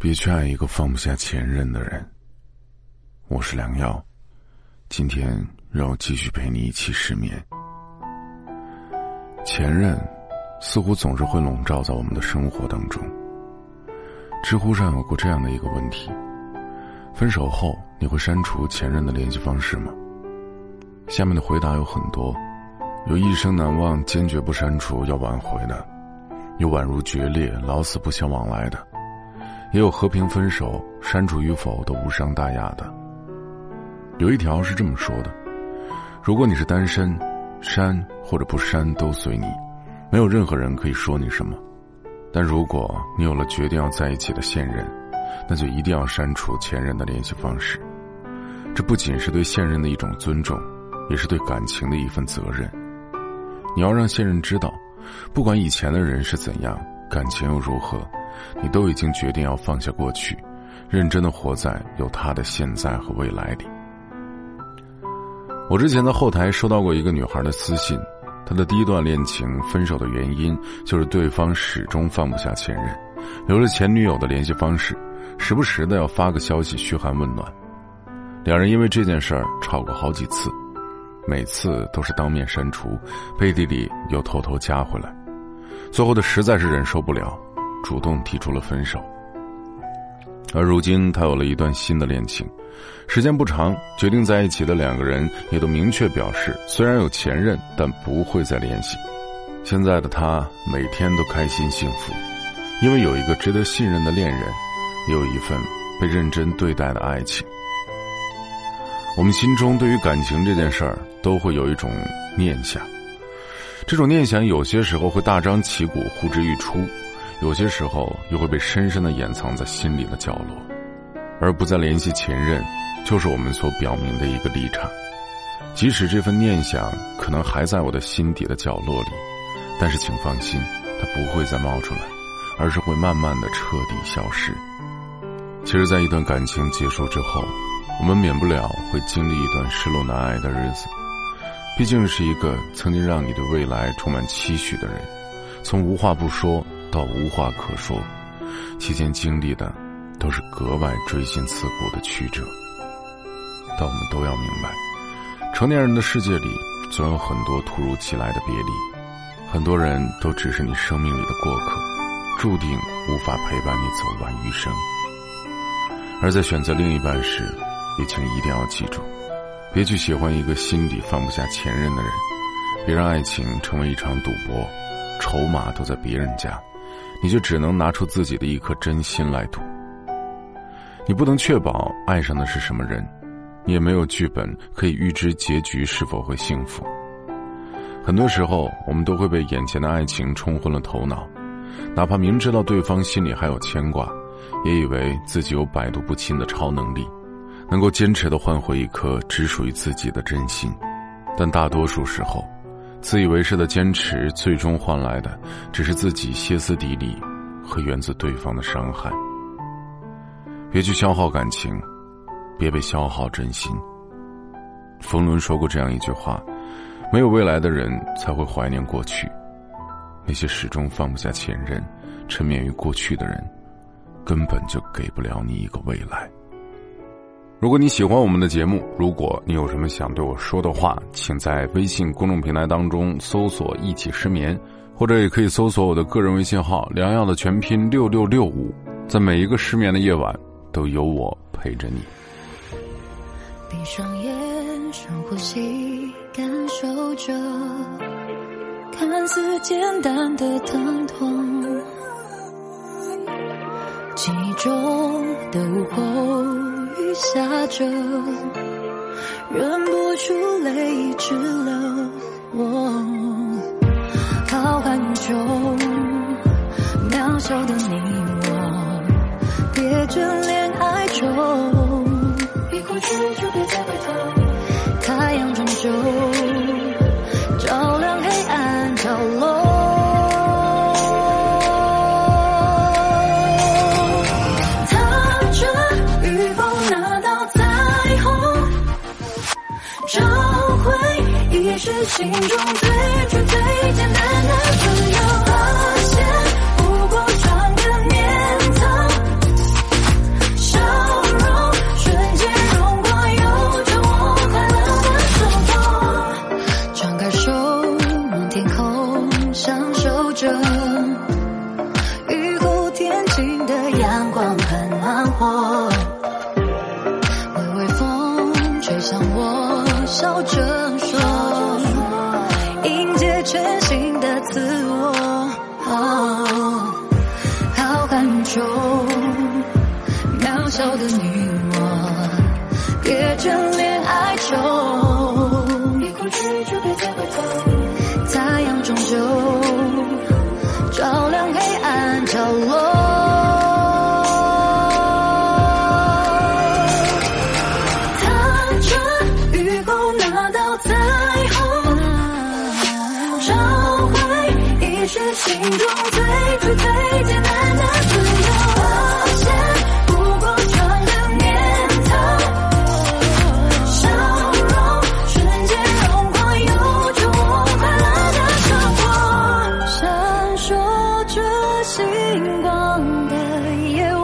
别去爱一个放不下前任的人。我是良药，今天让我继续陪你一起失眠。前任似乎总是会笼罩在我们的生活当中。知乎上有过这样的一个问题：分手后你会删除前任的联系方式吗？下面的回答有很多，有一生难忘、坚决不删除、要挽回的；有宛如决裂、老死不相往来的。也有和平分手，删除与否都无伤大雅的。有一条是这么说的：如果你是单身，删或者不删都随你，没有任何人可以说你什么。但如果你有了决定要在一起的现任，那就一定要删除前任的联系方式。这不仅是对现任的一种尊重，也是对感情的一份责任。你要让现任知道，不管以前的人是怎样，感情又如何。你都已经决定要放下过去，认真的活在有他的现在和未来里。我之前在后台收到过一个女孩的私信，她的第一段恋情分手的原因就是对方始终放不下前任，留着前女友的联系方式，时不时的要发个消息嘘寒问暖。两人因为这件事儿吵过好几次，每次都是当面删除，背地里又偷偷加回来，最后的实在是忍受不了。主动提出了分手，而如今他有了一段新的恋情，时间不长，决定在一起的两个人也都明确表示，虽然有前任，但不会再联系。现在的他每天都开心幸福，因为有一个值得信任的恋人，也有一份被认真对待的爱情。我们心中对于感情这件事儿，都会有一种念想，这种念想有些时候会大张旗鼓、呼之欲出。有些时候又会被深深的掩藏在心里的角落，而不再联系前任，就是我们所表明的一个立场。即使这份念想可能还在我的心底的角落里，但是请放心，它不会再冒出来，而是会慢慢的彻底消失。其实，在一段感情结束之后，我们免不了会经历一段失落难挨的日子。毕竟是一个曾经让你对未来充满期许的人，从无话不说。到无话可说，期间经历的都是格外锥心刺骨的曲折。但我们都要明白，成年人的世界里总有很多突如其来的别离，很多人都只是你生命里的过客，注定无法陪伴你走完余生。而在选择另一半时，也请一定要记住，别去喜欢一个心底放不下前任的人，别让爱情成为一场赌博，筹码都在别人家。你就只能拿出自己的一颗真心来赌。你不能确保爱上的是什么人，你也没有剧本可以预知结局是否会幸福。很多时候，我们都会被眼前的爱情冲昏了头脑，哪怕明知道对方心里还有牵挂，也以为自己有百毒不侵的超能力，能够坚持的换回一颗只属于自己的真心。但大多数时候，自以为是的坚持，最终换来的只是自己歇斯底里和源自对方的伤害。别去消耗感情，别被消耗真心。冯仑说过这样一句话：“没有未来的人才会怀念过去，那些始终放不下前任、沉湎于过去的人，根本就给不了你一个未来。”如果你喜欢我们的节目，如果你有什么想对我说的话，请在微信公众平台当中搜索“一起失眠”，或者也可以搜索我的个人微信号“良药”的全拼六六六五，在每一个失眠的夜晚，都有我陪着你。闭上眼，深呼吸，感受着看似简单的疼痛，记忆中的午后。雨下着，忍不住泪找回一失心中最纯、最简单的自由。笑着说，迎接全新的自我。浩瀚中，渺小的你我，别眷恋。这星光的夜